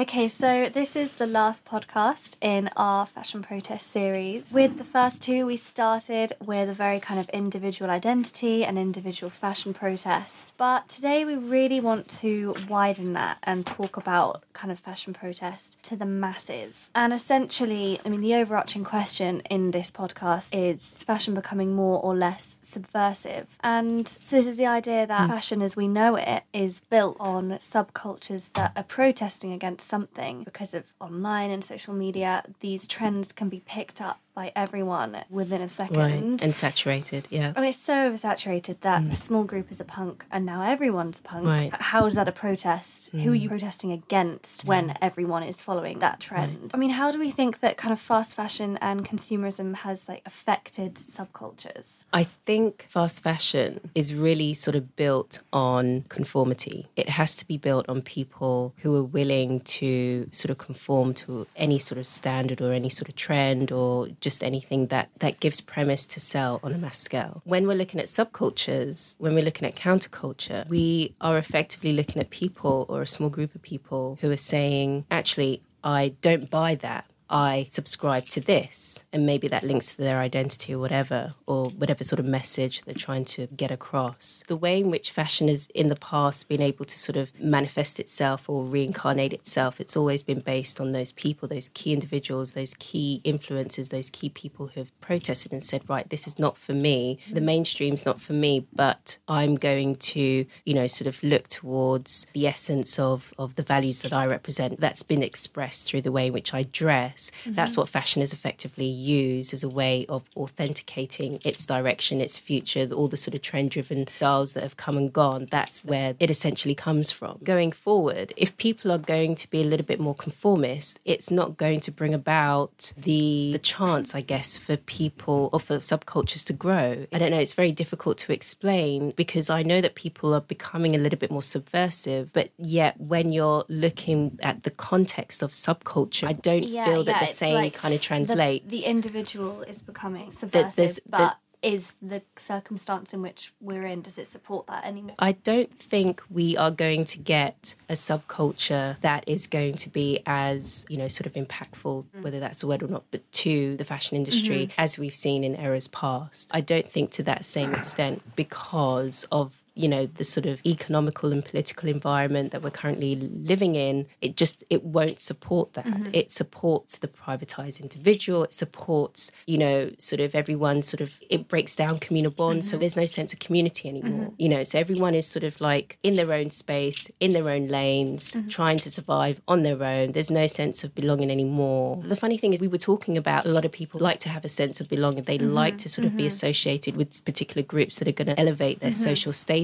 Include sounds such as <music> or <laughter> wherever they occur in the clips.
Okay, so this is the last podcast in our fashion protest series. With the first two, we started with a very kind of individual identity and individual fashion protest. But today, we really want to widen that and talk about kind of fashion protest to the masses. And essentially, I mean, the overarching question in this podcast is fashion becoming more or less subversive? And so, this is the idea that hmm. fashion as we know it is built on subcultures that are protesting against something because of online and social media. These trends can be picked up by everyone within a second. Right. And saturated, yeah. I mean, it's so oversaturated that mm. a small group is a punk and now everyone's a punk. Right. How is that a protest? Who are mm. you protesting against when everyone is following that trend? I mean, how do we think that kind of fast fashion and consumerism has like affected subcultures? I think fast fashion is really sort of built on conformity. It has to be built on people who are willing to sort of conform to any sort of standard or any sort of trend or just anything that, that gives premise to sell on a mass scale. When we're looking at subcultures, when we're looking at counterculture, we are effectively looking at people or a small group of people who are saying, actually, I don't buy that. I subscribe to this, and maybe that links to their identity or whatever, or whatever sort of message they're trying to get across. The way in which fashion has in the past been able to sort of manifest itself or reincarnate itself, it's always been based on those people, those key individuals, those key influencers, those key people who have protested and said, right, this is not for me. The mainstream's not for me, but I'm going to, you know, sort of look towards the essence of, of the values that I represent. That's been expressed through the way in which I dress. That's mm-hmm. what fashion is effectively used as a way of authenticating its direction, its future, all the sort of trend driven styles that have come and gone. That's where it essentially comes from. Going forward, if people are going to be a little bit more conformist, it's not going to bring about the, the chance, I guess, for people or for subcultures to grow. I don't know, it's very difficult to explain because I know that people are becoming a little bit more subversive, but yet when you're looking at the context of subculture, I don't feel that the it's same like kind of the- translates. The, individual is becoming subversive, the- but is the circumstance in which we're in, does it support that anymore? I don't think we are going to get a subculture that is going to be as, you know, sort of impactful, mm. whether that's a word or not, but to the fashion industry mm-hmm. as we've seen in eras past. I don't think to that same extent because of you know the sort of economical and political environment that we're currently living in it just it won't support that. Mm-hmm. It supports the privatized individual. It supports you know sort of everyone sort of it breaks down communal bonds so mm-hmm. there's no sense of community anymore. Mm-hmm. You know so everyone is sort of like in their own space in their own lanes trying to survive on their own. There's no sense of belonging anymore. The funny thing is we were talking about a lot of people like to have a sense of belonging. They like to sort of be associated with particular groups that are going to elevate their social status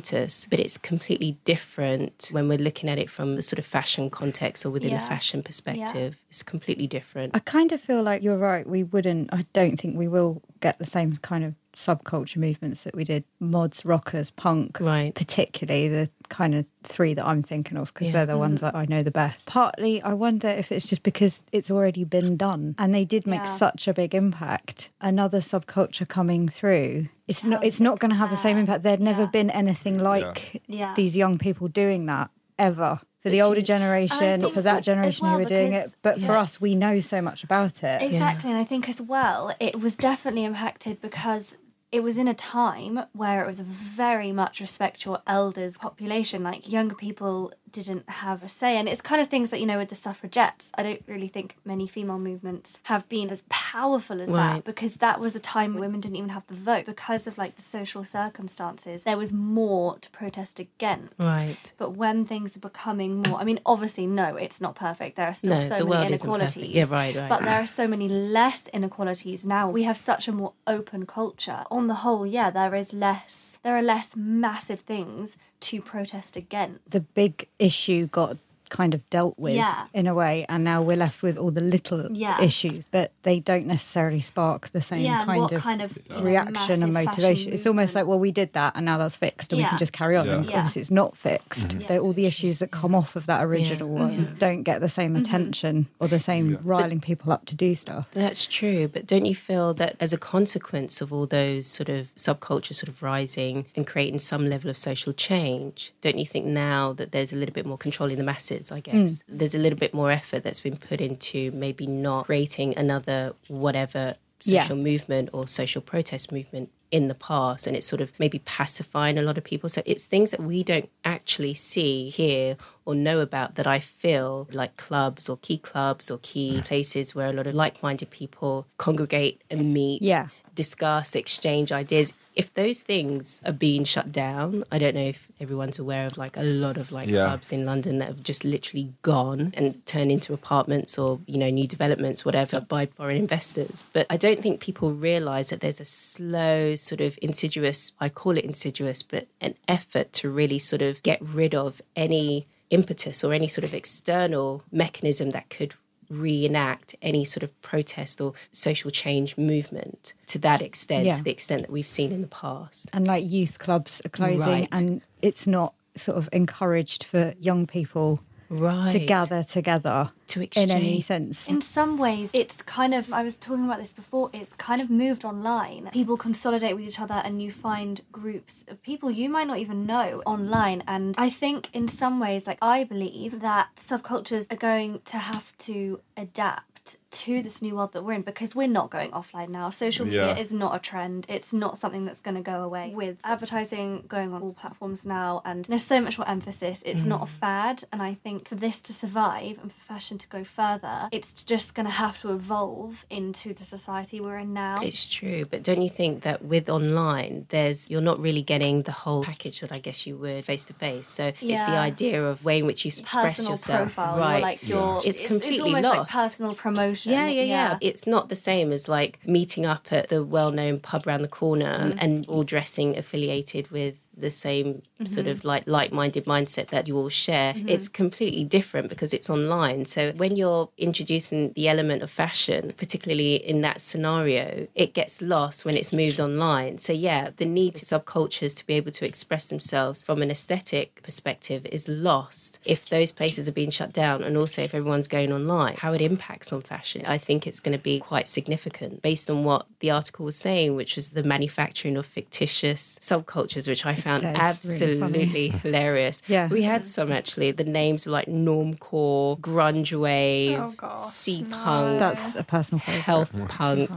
but it's completely different when we're looking at it from the sort of fashion context or within Yeah. a fashion perspective it's completely different I kind of feel like you're right. We wouldn't, I don't think we will get the same kind of subculture movements that we did mods, rockers, punk, Right. particularly the kind of three that I'm thinking of because Yeah. they're the mm-hmm. ones that I know the best. Partly, I wonder if it's just because it's already been done and they did make Yeah. such a big impact. Another subculture coming through. It's not. It's not going to have the same impact. There'd never Yeah. been anything like Yeah. these young people doing that ever. For the older generation, for that generation well, who were doing it, but for us, we know so much about it. Exactly, and I think as well, it was definitely impacted because it was in a time where it was very much respect your elders population. Like younger people didn't have a say, and it's kind of things that you know with the suffragettes. I don't really think many female movements have been as powerful as that because that was a time when women didn't even have the vote because of like the social circumstances. There was more to protest against. Right. But when things are becoming more, I mean, obviously, no, it's not perfect. There are still No, so many world isn't perfect. inequalities. Yeah, right, right. But there are so many less inequalities now. We have such a more open culture. On the whole, yeah, there is less. There are less massive things to protest against. the big issue got kind of dealt with Yeah. in a way, and now we're left with all the little Yeah. issues, but they don't necessarily spark the same yeah, kind of kind of you know, reaction and motivation. It's almost like, well, we did that, and now that's fixed, and we can just carry on. Yeah. And Yeah. obviously, it's not fixed. Mm-hmm. Yes. They're all the issues that come off of that original one mm-hmm. don't get the same mm-hmm. attention or the same riling people up to do stuff. That's true, but don't you feel that as a consequence of all those sort of subcultures sort of rising and creating some level of social change, don't you think now that there's a little bit more control in the masses spaces, I hmm. guess. There's a little bit more effort that's been put into maybe not creating another whatever Yeah. social movement or social protest movement in the past and it's sort of maybe pacifying a lot of people so it's things that we don't actually see hear or know about that i feel like clubs or key clubs or key hmm. places where a lot of like-minded people congregate and meet Yeah. Discuss exchange ideas if those things are being shut down i don't know if everyone's aware of like a lot of like Yeah. clubs in london that have just literally gone and turned into apartments or you know new developments whatever by foreign investors but i don't think people realize that there's a slow sort of insidious i call it insidious but an effort to really sort of get rid of any impetus or any sort of external mechanism that could reenact any sort of protest or social change movement to that extent Yeah. to the extent that we've seen in the past and like youth clubs are closing Right. and it's not sort of encouraged for young people right to gather together To in any sense In some ways, it's kind of, I was talking about this before, it's kind of moved online. People consolidate with each other and you find groups of people you might not even know online. And I think in some ways, like I believe that subcultures are going to have to adapt to this new world that we're in because we're not going offline now. Social media Yeah. is not a trend. It's not something that's going to go away. With advertising going on all platforms now and there's so much more emphasis, it's not mm. a fad. And I think for this to survive and for fashion to go further, it's just going to have to evolve into the society we're in now. It's true, but don't you think that with online, there's you're not really getting the whole package that I guess you would face to face. So it's the idea of way in which you express personal yourself, profile, right? you're like your It's completely almost lost. like personal promotion. Yeah, yeah, yeah, It's not the same as like meeting up at the well-known pub around the corner mm. and all dressing affiliated with the same sort of mm-hmm. like like-minded mindset that you all share. Mm-hmm. It's completely different because it's online. So when you're introducing the element of fashion, particularly in that scenario, it gets lost when it's moved online. So yeah, the need to subcultures to be able to express themselves from an aesthetic perspective is lost if those places are being shut down and also if everyone's going online. How it impacts on fashion, I think it's going to be quite significant based on what the article was saying, which was the manufacturing of fictitious subcultures, which I found That is really absolutely <laughs> hilarious. Yeah. We had some actually. The names were like normcore, grunge wave, Oh, gosh, sea no. punk, that's a personal favourite health punk.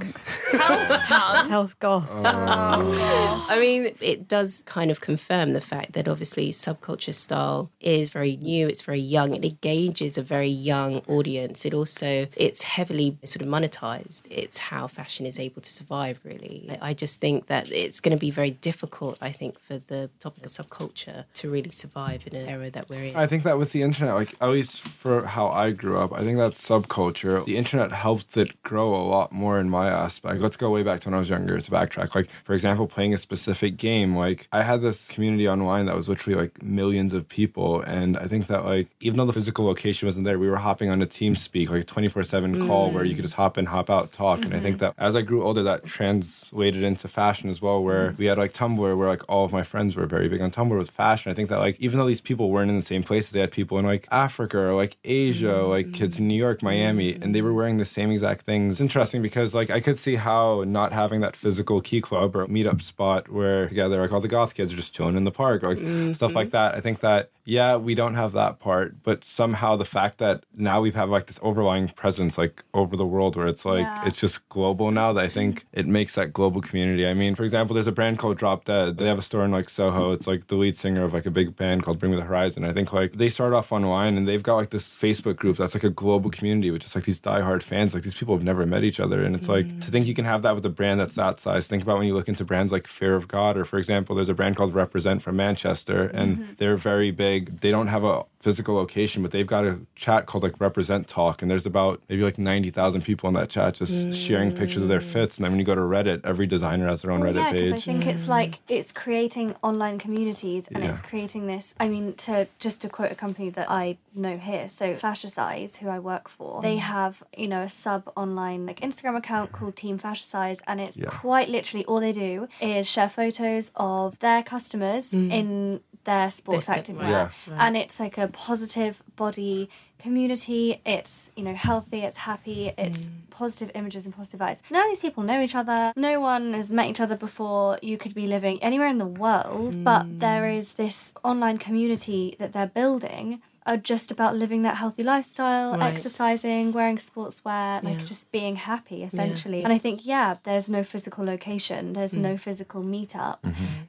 Health punk. <laughs> health goth oh, oh. I mean, it does kind of confirm the fact that obviously subculture style is very new, it's very young, it engages a very young audience. It also it's heavily sort of monetized. It's how fashion is able to survive really. I I just think that it's going to be very difficult, I think, for the topic of subculture to really survive in an era that we're in. I think that with the internet, like at least for how I grew up, I think that subculture, the internet helped it grow a lot more in my aspect. Let's go way back to when I was younger to backtrack. Like, for example, playing a specific game. Like, I had this community online that was literally like millions of people. And I think that, like, even though the physical location wasn't there, we were hopping on a TeamSpeak, like 24 7 call where you could just hop in, hop out, talk. And I think mm-hmm. that as I grew older, that translated into fashion as well, where mm-hmm. we had like Tumblr, where like all of my friends were very big on Tumblr with fashion. I think that, like, even though these people weren't in the same places, they had people in like Africa or like Asia, mm-hmm. like kids in New York, Miami, mm-hmm. and they were wearing the same exact things. It's interesting because, like, I could see how not having that physical key club or meetup spot where together, like, all the goth kids are just chilling in the park, or like stuff like mm-hmm. that. I think that, yeah, we don't have that part, but somehow the fact that now we have like this overlying presence, like, over the world where it's like, Yeah. it's just global now that I think it makes that global community. I mean, for example, there's a brand called Drop Dead. They have a store in like Soho. It's like the lead singer of like a big band called Bring Me the Horizon. I think like they started off online and they've got like this Facebook group that's like a global community with just like these diehard fans. Like these people have never met each other. And it's like mm. to think you can have that with a brand that's that size. Think about when you look into brands like Fear of God, or for example, there's a brand called Represent from Manchester and mm-hmm. they're very big. They don't have a physical location, but they've got a chat called like Represent Talk, and there's about maybe like ninety thousand people in that chat just sharing pictures of their mm. fits. And then when you go to Reddit, every designer has their own Well, Reddit yeah, because I page. think it's like it's creating online communities and it's creating this. I mean, to just to quote a company that I know here, so Fascistize, who I work for, they mm. have you know a sub online like Instagram account called Team Fascistize, and it's Yeah. quite literally all they do is share photos of their customers mm. in their sports step- active right, wear, right. and it's like a positive body community. It's you know healthy, it's happy, it's mm. positive images and positive vibes. None of these people know each other. No one has met each other before. You could be living anywhere in the world, but mm. there is this online community that they're building are just about living that healthy lifestyle, Right. exercising, wearing sportswear, like Yeah. just being happy essentially. And I think, yeah, there's no physical location, there's Mm. no physical meetup,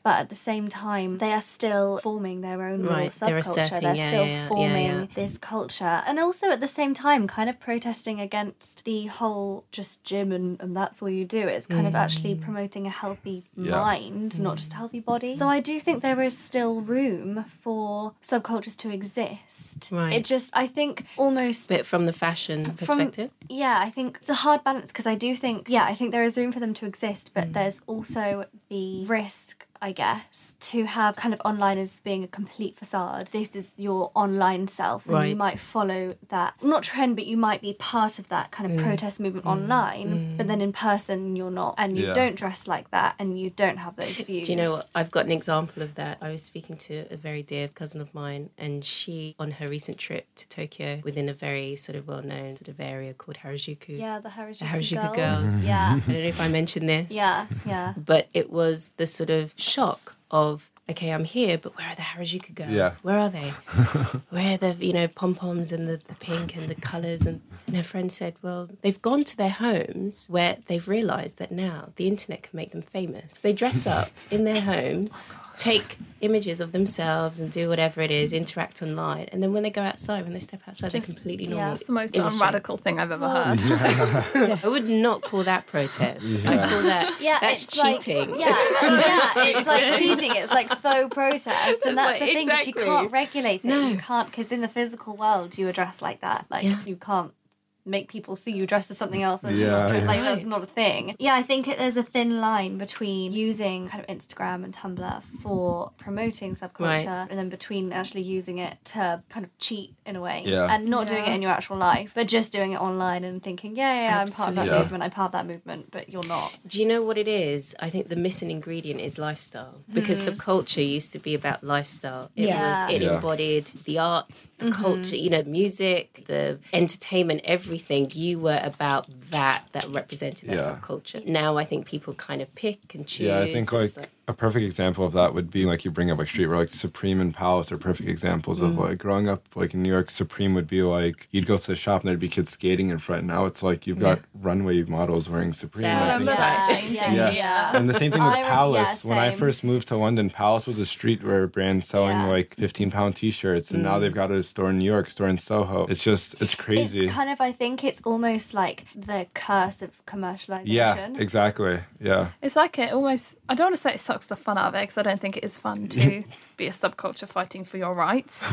but at the same time, they are still forming their own little Right, they're subculture. asserting, They're yeah, still yeah, yeah, forming yeah. this culture. And also at the same time, kind of protesting against the whole just gym and, and that's all you do. It's kind of actually Mm. promoting a healthy Yeah. mind, not just a healthy body. So I do think there is still room for subcultures to exist. Right. It just, I think, almost But from the fashion perspective, yeah, I think it's a hard balance because I do think, yeah, I think there is room for them to exist, but mm. there's also the risk, I guess, to have kind of online as being a complete facade. This is your online self, and you might follow that, not trend, but you might be part of that kind of mm. protest movement mm. online, but then mm. in person you're not, and you Yeah. don't dress like that, and you don't have those views. Do you know what? I've got an example of that. I was speaking to a very dear cousin of mine, and she, on her recent trip to Tokyo, within a very sort of well known sort of area called Harajuku. Yeah, the Harajuku, The Harajuku girls. girls. Yeah, <laughs> I don't know if I mentioned this. yeah, yeah. But it was the sort of shock of, okay, I'm here, but where are the Harajuku girls? Yeah. Where are they? <laughs> where are the, you know, pom poms and the, the pink and the colours? And, and her friend said, well, they've gone to their homes where they've realised that now the internet can make them famous. They dress up <laughs> in their homes. Oh, take images of themselves and do whatever it is, interact online, and then when they go outside, when they step outside, Just- they're completely normal. It's It's the most illustrate. unradical thing I've ever Well, heard. <laughs> I would not call that protest. I call that Yeah, that's it's like- cheating. yeah, yeah, it's like cheating. It's like faux protest, and that's like- the thing. exactly. You can't regulate it. No. You can't because in the physical world you address like that. Like Yeah. you can't make people see you dressed as something else and Yeah, not dress- yeah. like that's not a thing. Yeah, I think it, there's a thin line between using kind of Instagram and Tumblr for promoting subculture Right. and then between actually using it to kind of cheat in a way Yeah. and not doing it in your actual life but just doing it online and thinking yeah yeah, yeah I'm part of that Yeah. movement I'm part of that movement but you're not Do you know what it is? I think the missing ingredient is lifestyle because mm-hmm. subculture used to be about lifestyle. It Yeah. was it Yeah. embodied the arts, the mm-hmm. culture, you know, the music, the entertainment, everything. You were about that that represented that Yeah. subculture. Now I think people kind of pick and choose. Yeah, I think like, It's a perfect example of that would be like you bring up like streetwear, like Supreme and Palace are perfect examples of mm. like growing up like in New York. Supreme would be like you'd go to the shop and there'd be kids skating in front. Now it's like you've got runway models wearing Supreme. Yeah. I I remember think. that Yeah, yeah, Yeah. yeah. And the same thing with I Palace. yeah, when I first moved to London, Palace was a streetwear brand selling Yeah. like 15 pound t shirts. And now mm. they've got a store in New York, store in Soho. It's just, it's crazy. It's kind of, I think it's almost like the curse of commercialization. yeah, exactly. Yeah. It's like it almost. I don't want to say it sucks the fun out of it because I don't think it is fun to be a subculture fighting for your rights. <laughs>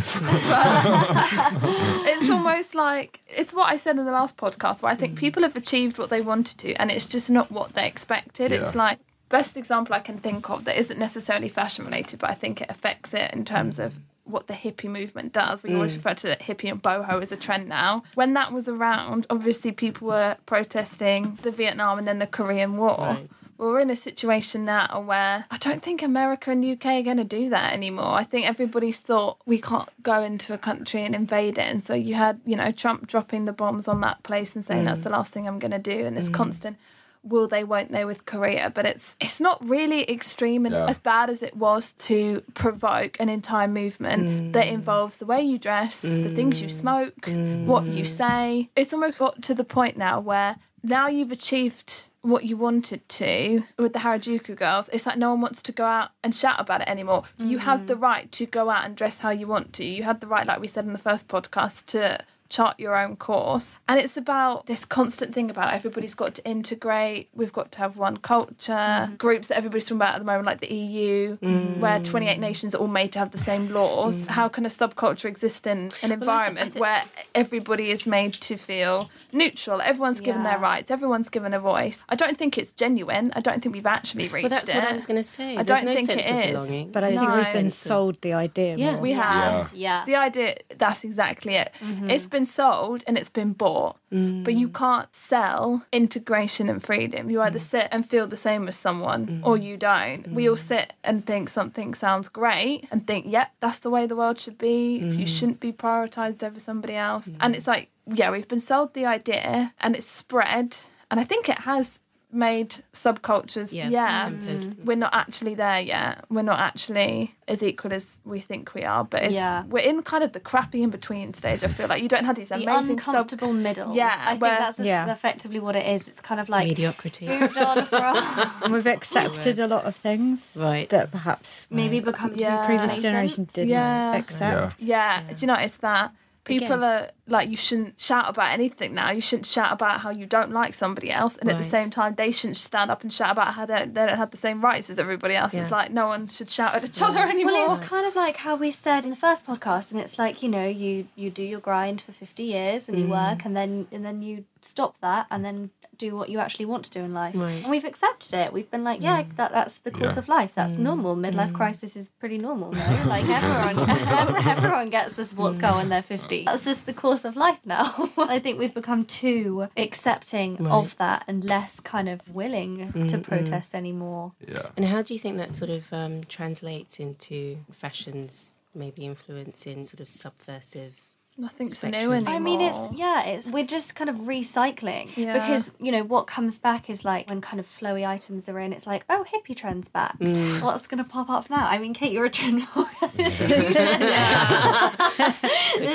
It's almost like it's what I said in the last podcast, where I think people have achieved what they wanted to, and it's just not what they expected. It's like best example I can think of that isn't necessarily fashion related, but I think it affects it in terms of what the hippie movement does. We always mm. refer to hippie and boho as a trend now. When that was around, obviously people were protesting the Vietnam and then the Korean War. Right. We're in a situation now where I don't think America and the UK are going to do that anymore. I think everybody's thought we can't go into a country and invade it. And so you had, you know, Trump dropping the bombs on that place and saying that's mm. the last thing I'm going to do. And this mm. constant will they, won't they with Korea. But it's it's not really extreme and Yeah. as bad as it was to provoke an entire movement that mm. involves the way you dress, the things you smoke, what you say. It's almost got to the point now where now you've achieved what you wanted to with the Harajuku girls. It's like no one wants to go out and shout about it anymore. You have mm. the right to go out and dress how you want to. You had the right, like we said in the first podcast, to chart your own course. And it's about this constant thing about everybody's got to integrate, we've got to have one culture, mm-hmm. groups that everybody's talking about at the moment, like the EU, mm. where 28 nations are all made to have the same laws. Mm. How can a subculture exist in an environment where everybody is made to feel neutral? Everyone's given their rights, everyone's given a voice. I don't think it's genuine. I don't think we've actually reached Well, that's it. what I was going to say. I There's don't no think sense it of is. belonging. But I No. think we've been sold the idea Yeah. more. We have. Yeah. The idea that's exactly it. Mm-hmm. It's been sold and it's been bought, but you mm. can't sell integration and freedom. You either mm. sit and feel the same as someone or mm. you don't. We all sit and think something sounds great and think, yep, that's the way the world should be. You shouldn't be prioritized over somebody else. And it's like, yeah, we've been sold the idea and it's spread. And I think it has made subcultures. Yeah, Yeah, tempered. Mm, we're not actually there yet. We're not actually as equal as we think we are. But it's, Yeah. we're in kind of the crappy in between stage. I feel like you don't have these The amazing sub. uncomfortable middle. Yeah, I think where- that's Yeah. effectively what it is. It's kind of like Mediocrity. moved on from <laughs> <laughs> we've accepted a lot of things Right. that perhaps maybe become Yeah. previous complacent. generation didn't Yeah. accept. Yeah. do you know it's that people Again. are like you shouldn't shout about anything now. You shouldn't shout about how you don't like somebody else, and at the same time, they shouldn't stand up and shout about how they, they don't have the same rights as everybody else. It's like no one should shout at each other anymore. Well, it's kind of like how we said in the first podcast, and it's like you know, you you do your grind for fifty years and you mm. work, and then and then you stop that, and then do what you actually want to do in life. Right. And we've accepted it. We've been like, yeah, mm. that that's the course Yeah. of life. That's mm. normal. Midlife mm. crisis is pretty normal. No? <laughs> Like everyone, <laughs> everyone gets this what's going when they're fifty. That's just the course of life now. <laughs> I think we've become too accepting of that and less kind of willing to protest anymore. Yeah. And how do you think that sort of um, translates into fashions, maybe influencing sort of subversive? Nothing's spectrum. new anymore. I mean, it's yeah, it's we're just kind of recycling Yeah. because you know what comes back is like when kind of flowy items are in. It's like oh, hippie trends back. What's gonna pop up now? I mean, Kate, you're a trend. <laughs> <laughs> Put this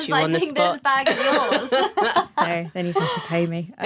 you I on the think this bag is yours. <laughs> No, then you'd have to pay me. Uh,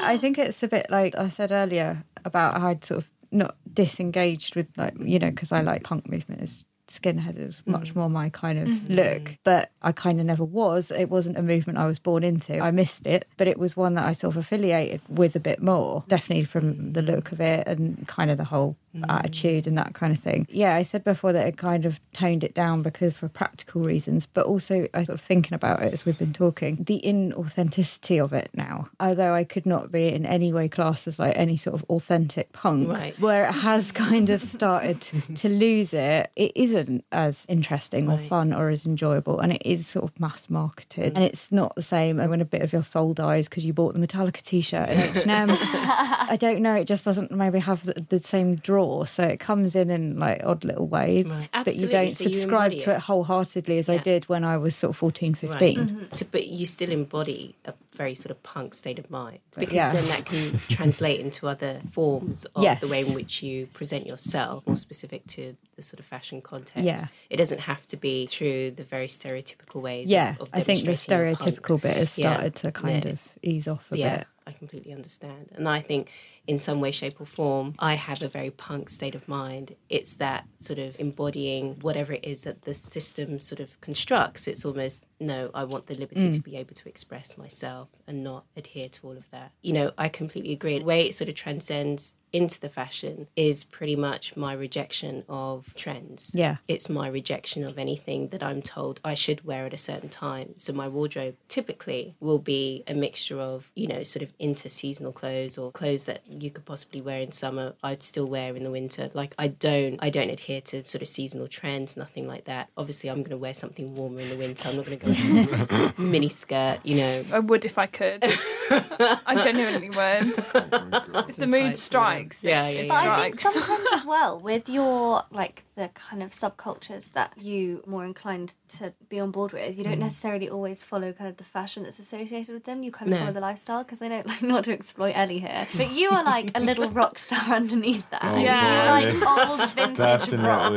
I think it's a bit like I said earlier about how I'd sort of not disengaged with like you know because I like punk movement as skinhead is much mm. more my kind of mm-hmm. look but I kind of never was. It wasn't a movement I was born into. I missed it but it was one that I sort of affiliated with a bit more definitely from the look of it and kind of the whole attitude and that kind of thing yeah I said before that it kind of toned it down because for practical reasons but also I sort of thinking about it as we've been talking the inauthenticity of it now although I could not be in any way classed as like any sort of authentic punk Right. where it has <laughs> kind of started to lose it, it isn't as interesting or fun or as enjoyable, and it is sort of mass marketed, mm. and it's not the same. And when a bit of your soul dies because you bought the Metallica T-shirt at H and M, <laughs> I don't know. It just doesn't maybe have the, the same draw, so it comes in in like odd little ways, Right. but you don't so subscribe embody to it. wholeheartedly as I did when I was sort of 14, 15. Right. So, but you still embody a very sort of punk state of mind because Yeah. then that can translate into other forms of Yes. the way in which you present yourself, more specific to the sort of fashion context. Yeah. It doesn't have to be through the very stereotypical ways. Yeah, of, of I think the demonstrating your punk. stereotypical bit has Yeah. started to kind Yeah. of ease off a yeah, bit. I completely understand. And I think in some way, shape, or form, I have a very punk state of mind. It's that sort of embodying whatever it is that the system sort of constructs. It's almost, no, I want the liberty to mm. be able to express myself and not adhere to all of that. You know, I completely agree. The way it sort of transcends into the fashion is pretty much my rejection of trends. Yeah. It's my rejection of anything that I'm told I should wear at a certain time. So my wardrobe typically will be a mixture of, you know, sort of inter-seasonal clothes or clothes that you could possibly wear in summer I'd still wear in the winter. Like I don't I don't adhere to sort of seasonal trends, nothing like that. Obviously I'm gonna wear something warmer in the winter. I'm not gonna go <laughs> mini skirt, you know. I would if I could. I genuinely would. <laughs> if the mood strikes, Yeah, it yeah, yeah. But I think strikes. sometimes as well with your like the kind of subcultures that you more inclined to be on board with, you don't mm. necessarily always follow kind of the fashion that's associated with them. You kind of No. follow the lifestyle because I don't <laughs> like not to exploit Ellie here, but you are like a little rock star <laughs> underneath that. Oh, Yeah. You're like old vintage rock,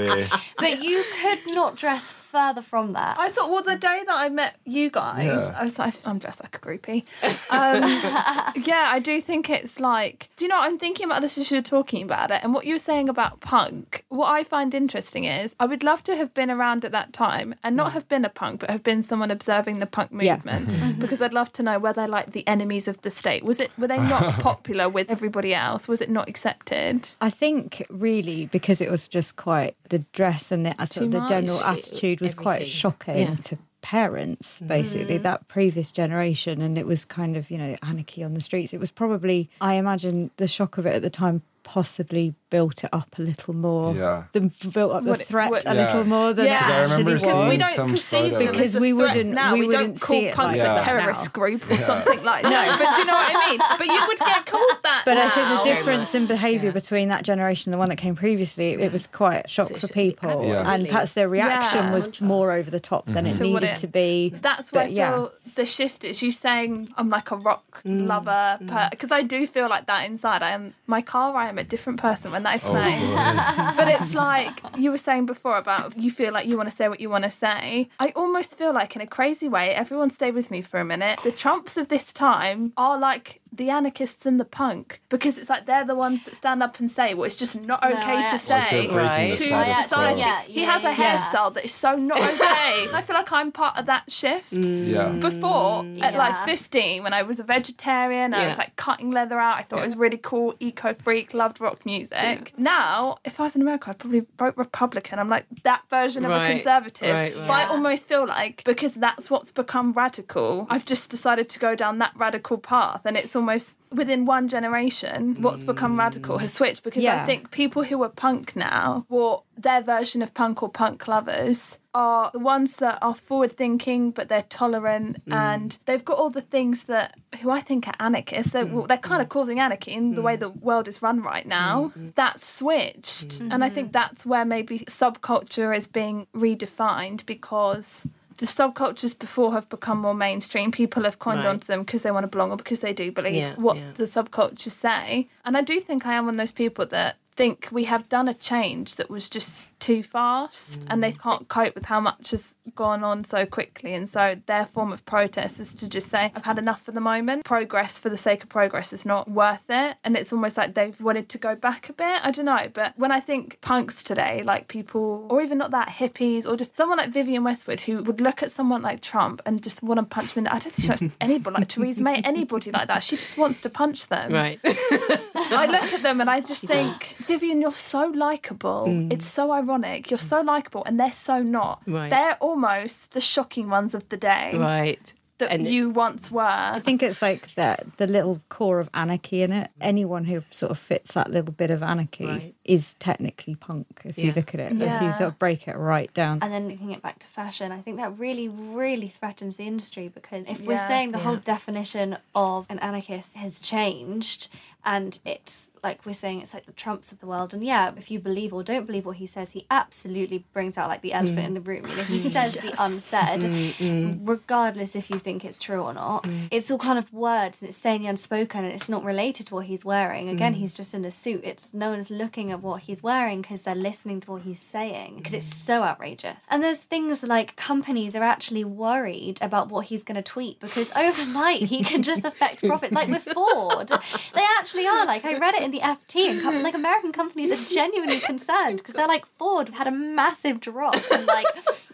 but you could not dress further from that. I thought, well, the day that I met you guys, Yeah. I was like, I'm dressed like a groupie. Um, <laughs> yeah, I do think it's like, do you know, what? I'm thinking about this as you're talking about it, and what you were saying about punk. What I find interesting is, I would love to have been around at that time and not have been a punk, but have been someone observing the punk Yeah. movement, because I'd love to know were they like the enemies of the state? Was it were they not <laughs> popular with everybody else? Was it not accepted? I think really because it was just quite the dress and the sort of the general attitude was quite shocking Yeah. to parents basically mm. that previous generation and it was kind of you know anarchy on the streets it was probably i imagine the shock of it at the time possibly built it up a little more. Yeah. Than built up the What threat what- a Yeah. little more than Yeah. it 'Cause I actually was. because we don't perceive them photos. Because we wouldn't- now. we We, wouldn't don't call it punks like a terrorist now. group or something like <laughs> that. But do you know what I mean? But you would get called that. But I think the difference in behaviour between that generation and the one that came previously, it was quite a shock for people. Absolutely. And perhaps their reaction Yeah. was more over the top than it To what needed it- to be. That's why I But feel the shift is you saying I'm like a rock Mm. lover because I do feel like that inside. I am my car. I am a different person when that is Oh, playing. <laughs> but it's like you were saying before about you feel like you want to say what you want to say. I almost feel like in a crazy way. Everyone, stay with me for a minute. The Trumps of this time are like the anarchists and the punk because it's like they're the ones that stand up and say what it's just not okay I to actually- say. Right. To I society, quo. yeah, he has a yeah. hairstyle that is so not <laughs> okay. I feel like I'm part of that shift mm. Yeah. before at like 15 when I was a vegetarian I was like cutting leather out I thought it was really cool eco freak loved rock music now if I was in America I'd probably vote Republican I'm like that version of a conservative Right, right. but I almost feel like because that's what's become radical I've just decided to go down that radical path and it's almost within one generation what's become radical has switched because I think people who are punk now or their version of punk or punk lovers are the ones that are forward thinking but they're tolerant mm. and they've got all the things that who I think are anarchists. They're, mm. well, they're kind of mm. causing anarchy in the way the world is run right now. That's switched. And I think that's where maybe subculture is being redefined because the subcultures before have become more mainstream. People have coined Right. onto them because they want to belong or because they do believe Yeah, what yeah. the subcultures say. And I do think I am one of those people that think we have done a change that was just too fast and they mm. can't cope with how much has gone on so quickly. And so their form of protest is to just say, I've had enough for the moment. Progress for the sake of progress is not worth it. And it's almost like they've wanted to go back a bit. I don't know. But when I think punks today, like people, or even not that hippies, or just someone like Vivienne Westwood who would look at someone like Trump and just want to punch them in the I don't think she likes <laughs> anybody like Theresa May, anybody like that. She just wants to punch them. Right. <laughs> I look at them and I just think, Vivienne, you're so likable. Mm. It's so ironic. You're so likable, and they're so not. Right. They're almost the shocking ones of the day right. that And- you once were. I think it's like that the little core of anarchy in it. Anyone who sort of fits that little bit of anarchy Right. Is technically punk if you look at it. If you sort of break it right down. and then linking it back to fashion, I think that really, really threatens the industry because if we're saying the whole definition of an anarchist has changed and it's like we're saying it's like the Trumps of the world, and yeah, if you believe or don't believe what he says, he absolutely brings out like the elephant mm. in the room. You know, he mm. says the unsaid, mm, regardless if you think it's true or not. It's all kind of words and it's saying the unspoken and it's not related to what he's wearing. Again, he's just in a suit. It's no one's looking at what he's wearing because they're listening to what he's saying because it's so outrageous. And there's things like companies are actually worried about what he's going to tweet because <laughs> overnight he can just affect profits. Like with Ford, they actually are. Like I read it in the FT and com- like American companies are genuinely concerned because they're like Ford had a massive drop in like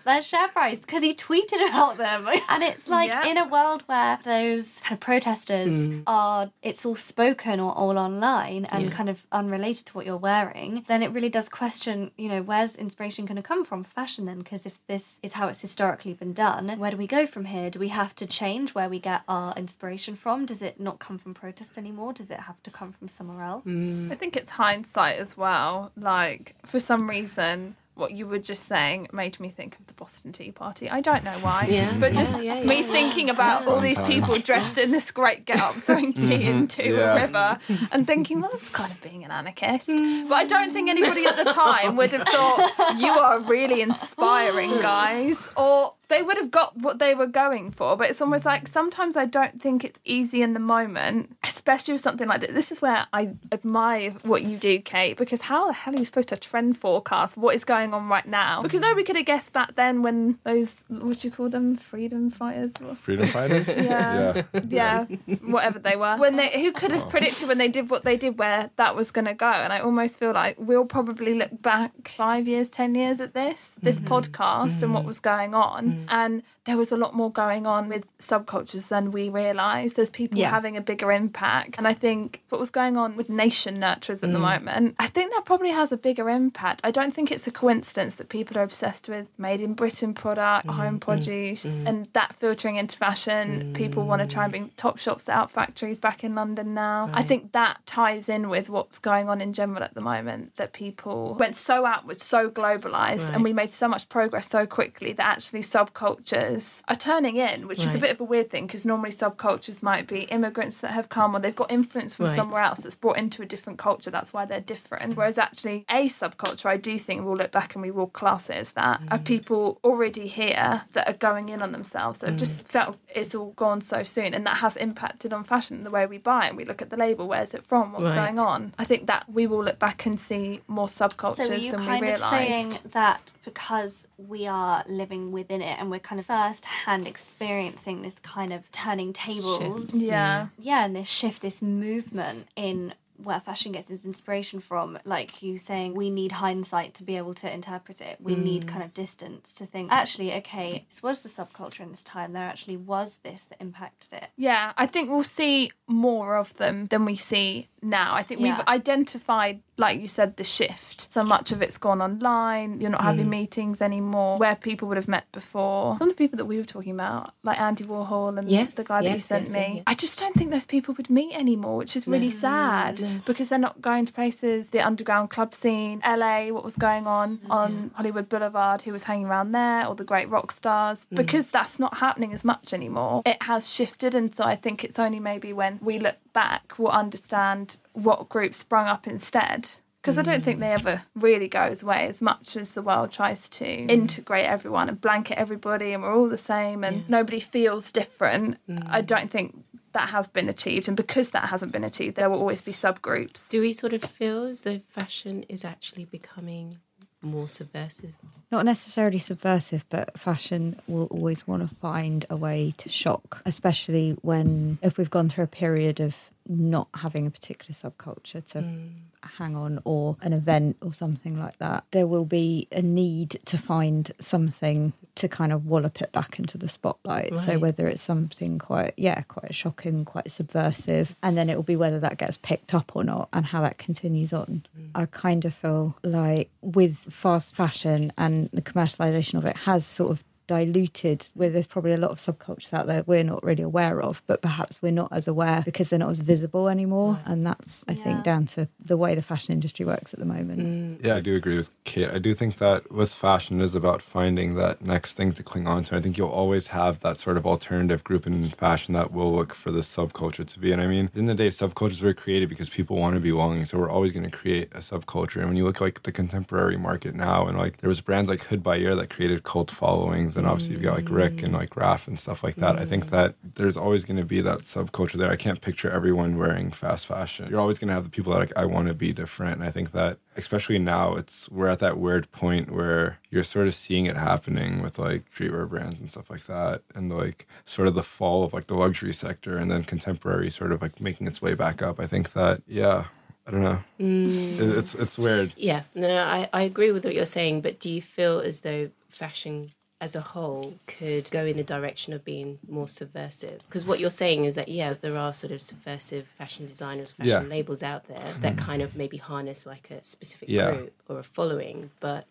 their share price because he tweeted about them. <laughs> And it's like Yeah. in a world where those kind of protesters mm. are, it's all spoken or all online and Yeah. kind of unrelated to what you're wearing, then it really does question, you know, where's inspiration going to come from for fashion then? Because if this is how it's historically been done, where do we go from here? Do we have to change where we get our inspiration from? Does it not come from protest anymore? Does it have to come from somewhere else? Mm. I think it's hindsight as well. Like, for some reason, what you were just saying made me think of the Boston Tea Party. I don't know why. Yeah. But just Yeah, yeah, me yeah. thinking about all these people dressed in this great get up <laughs> throwing tea mm-hmm. into Yeah. a river and thinking, well, that's kind of being an anarchist. But I don't think anybody at the time would have thought, you are really inspiring, <laughs> guys. Or they would have got what they were going for. But it's almost like sometimes I don't think it's easy in the moment, especially with something like this. This is where I admire what you do, Kate, because how the hell are you supposed to trend forecast what is going on right now? Because nobody could have guessed back then when those, what do you call them, freedom fighters? Freedom fighters? <laughs> Yeah. yeah. yeah, whatever they were. When they, who could have oh. predicted when they did what they did, where that was going to go? And I almost feel like we'll probably look back five years, ten years at this, this mm-hmm. podcast, and what mm-hmm. was going on, and there was a lot more going on with subcultures than we realised. There's people Yeah. having a bigger impact. And I think what was going on with nation nurturers at the mm. moment, I think that probably has a bigger impact. I don't think it's a coincidence that people are obsessed with made in Britain product, mm, home mm, produce, and that filtering into fashion. People want to try and bring top shops out factories back in London now. I think that ties in with what's going on in general at the moment that people went so outward, so globalized, and we made so much progress so quickly that actually subcultures are turning in, which is a bit of a weird thing because normally subcultures might be immigrants that have come or they've got influence from Right. somewhere else that's brought into a different culture. That's why they're different. Whereas actually, a subculture, I do think we'll look back and we will class it as that, are mm. people already here that are going in on themselves that have just mm. felt it's all gone so soon. And that has impacted on fashion, the way we buy and we look at the label, where's it from, what's Right. going on. I think that we will look back and see more subcultures So are you than kind we of realised. saying that because we are living within it and we're kind of first hand experiencing this kind of turning tables, yeah. yeah, and this shift, this movement in where fashion gets its inspiration from, like you saying, we need hindsight to be able to interpret it. We need mm. kind of distance to think, actually, okay, this was the subculture in this time. There actually was this that impacted it. Yeah, I think we'll see more of them than we see now. I think Yeah. we've identified, like you said, the shift. So much of it's gone online. You're not having meetings anymore where people would have met before. Some of the people that we were talking about, like Andy Warhol and Yes, the guy that you sent yes, me. I just don't think those people would meet anymore, which is really sad because they're not going to places, the underground club scene, LA, what was going on on Hollywood Boulevard, who was hanging around there, or the great rock stars, Mm. because that's not happening as much anymore. It has shifted, and so I think it's only maybe when we look back we'll understand what groups sprung up instead. Because I don't think they mm. ever really goes away as much as the world tries to mm. integrate everyone and blanket everybody and we're all the same and nobody feels different. Mm. I don't think that has been achieved. And because that hasn't been achieved, there will always be subgroups. Do we sort of feel as though fashion is actually becoming more subversive? not necessarily subversive, but fashion will always want to find a way to shock, especially when if we've gone through a period of not having a particular subculture to mm. Hang on or an event or something like that, there will be a need to find something to kind of wallop it back into the spotlight. So whether it's something quite yeah, quite shocking, quite subversive, and then it will be whether that gets picked up or not and how that continues on. Mm. I kind of feel like with fast fashion and the commercialization of it has sort of diluted where there's probably a lot of subcultures out there we're not really aware of but perhaps we're not as aware because they're not as visible anymore and that's i Yeah. think down to the way the fashion industry works at the moment mm. Yeah, I do agree with Kate. I do think that with fashion, is about finding that next thing to cling on to. I think you'll always have that sort of alternative group in fashion that will look for this subculture to be. And I mean, in the the day, subcultures were created because people want to be belonging. So we're always going to create a subculture. And when you look like the contemporary market now, and like there was brands like Hood by Air that created cult followings, and obviously you've got like Rick and like Raf and stuff like that. I think mm-hmm. that there's always going to be that subculture there. I can't picture everyone wearing fast fashion. You're always going to have the people that are like I want to be different. And I think that especially now, it's we're at that weird point where you're sort of seeing it happening with like streetwear brands and stuff like that, and like sort of the fall of like the luxury sector, and then contemporary sort of like making its way back up. I think that yeah. I don't know. Mm. It- It's it's weird. Yeah, no, no, I, I agree with what you're saying, but do you feel as though fashion as a whole could go in the direction of being more subversive? Because what you're saying is that, yeah, there are sort of subversive fashion designers, fashion Yeah. Labels out there that mm. kind of maybe harness like a specific Yeah. group or a following, but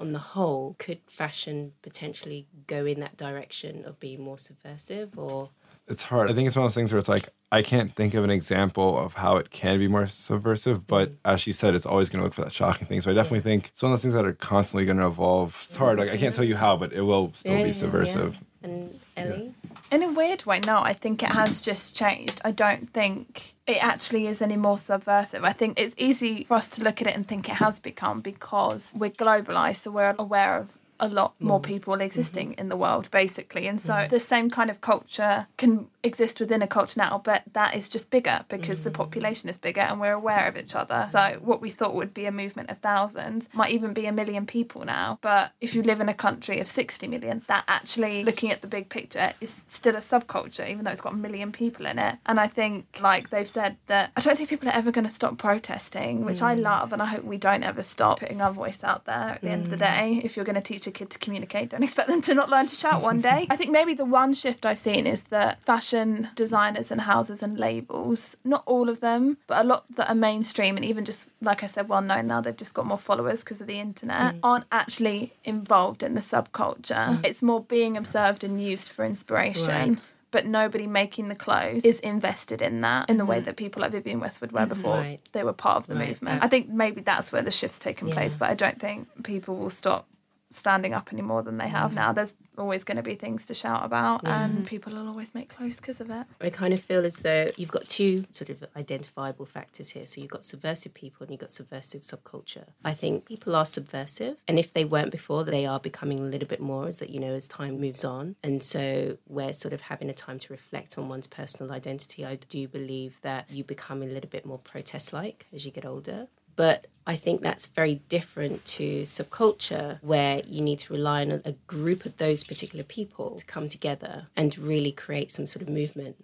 on the whole, could fashion potentially go in that direction of being more subversive or it's hard. I think it's one of those things where it's like I can't think of an example of how it can be more subversive, but mm-hmm. as she said, it's always going to look for that shocking thing. So I definitely think it's one of those things that are constantly going to evolve. It's hard. Like I can't tell you mm-hmm. how, but it will still Yeah, yeah, be yeah. subversive. And Ellie? In a weird way, no, I think it has just changed. I don't think it actually is any more subversive. I think it's easy for us to look at it and think it has become because we're globalized, so we're aware of a lot more mm. people existing mm-hmm. in the world, basically. And so mm. the same kind of culture can exist within a culture now, but that is just bigger because the mm. population is bigger and we're aware of each other. So what we thought would be a movement of thousands might even be a million people now. But if you live in a country of 60 million, that actually, looking at the big picture, is still a subculture, even though it's got a million people in it. And I think, like they've said, that I don't think people are ever going to stop protesting, which I love. And I hope we don't ever stop putting our voice out there at the end of the day. If you're going to teach a a kid to communicate. Don't expect them to not learn to shout one day. <laughs> I think maybe the one shift I've seen is that fashion designers and houses and labels, not all of them, but a lot that are mainstream and even just, like I said, well known now, they've just got more followers because of the internet, mm. aren't actually involved in the subculture. Mm. It's more being observed and used for inspiration. Right. But nobody making the clothes is invested in that in the way mm. that people like Vivienne Westwood were mm-hmm. before Right. they were part of the Right. movement. Uh, I think maybe that's where the shift's taken place, but I don't think people will stop standing up any more than they have now. Mm. There's always going to be things to shout about, and mm-hmm. people will always make clothes because of it. I kind of feel as though you've got two sort of identifiable factors here. So you've got subversive people and you've got subversive subculture. I think people are subversive, and if they weren't before, they are becoming a little bit more as that you know as time moves on. And so we're sort of having a time to reflect on one's personal identity. I do believe that you become a little bit more protest-like as you get older. But I think that's very different to subculture, where you need to rely on a group of those particular people to come together and really create some sort of movement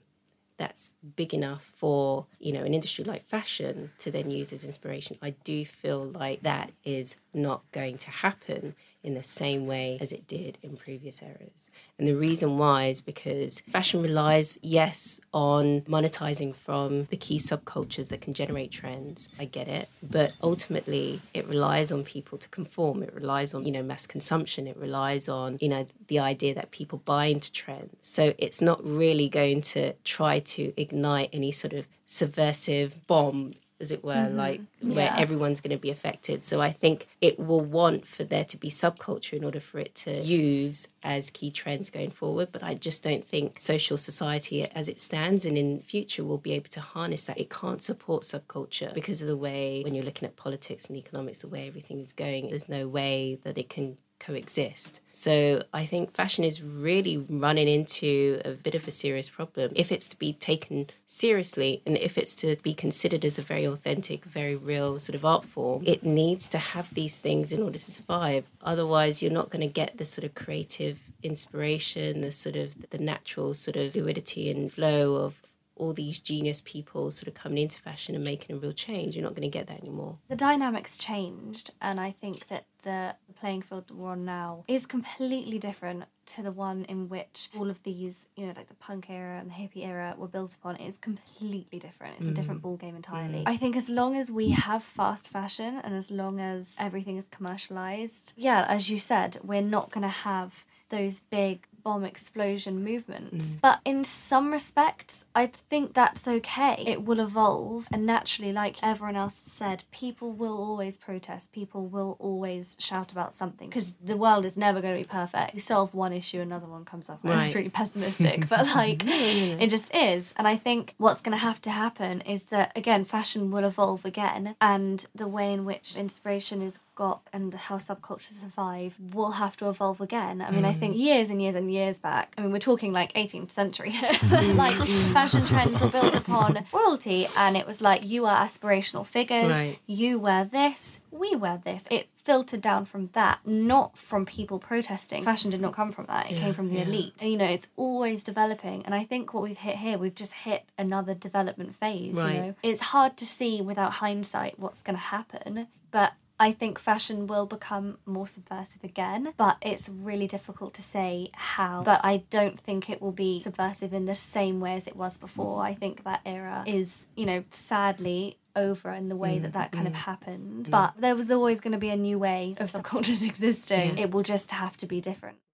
that's big enough for you know an industry like fashion to then use as inspiration. I do feel like that is not going to happen in the same way as it did in previous eras. And the reason why is because fashion relies yes on monetizing from the key subcultures that can generate trends. I get it. But ultimately it relies on people to conform. It relies on you know mass consumption. It relies on you know the idea that people buy into trends. So it's not really going to try to ignite any sort of subversive bomb as it were mm-hmm. like where Yeah. everyone's going to be affected. So i think it will want for there to be subculture in order for it to use as key trends going forward. But i just don't think social society as it stands and in future will be able to harness that. It can't support subculture because of the way when you're looking at politics and economics the way everything is going there's no way that it can coexist. So I think fashion is really running into a bit of a serious problem. If it's to be taken seriously and if it's to be considered as a very authentic, very real sort of art form, it needs to have these things in order to survive. Otherwise, you're not going to get the sort of creative inspiration, the sort of the natural sort of fluidity and flow of all these genius people sort of coming into fashion and making a real change. You're not going to get that anymore. The dynamics changed, and I think that the playing field that we're on now is completely different to the one in which all of these, you know, like the punk era and the hippie era were built upon. It is completely different. It's a mm. different ball game entirely. Mm. I think as long as we have fast fashion and as long as everything is commercialized, yeah, as you said, we're not going to have those big bomb explosion movements. Mm. But in some respects, I think that's okay. It will evolve, and naturally, like everyone else said, people will always protest. People will always shout about something because the world is never going to be perfect. You solve one issue, another one comes up. Right. It's really <laughs> pessimistic, but like it just is. And I think what's going to have to happen is that again, fashion will evolve again, and the way in which inspiration is got and how subcultures survive will have to evolve again. I mean, I think mm. years and years and years back, I mean, we're talking like 18th century, <laughs> mm-hmm. like fashion trends were built upon <laughs> royalty, and it was like you are aspirational figures, Right. you wear this, we wear this. It filtered down from that, not from people protesting. Fashion did not come from that, it came from the yeah. elite. And you know, it's always developing. And I think what we've hit here, we've just hit another development phase. Right. You know, it's hard to see without hindsight what's going to happen, but. I think fashion will become more subversive again, but it's really difficult to say how. But I don't think it will be subversive in the same way as it was before. Mm. I think that era is, you know, sadly over in the way mm, that that kind of mm. happened. But there was always going to be a new way of subcultures <laughs> existing. It will just have to be different.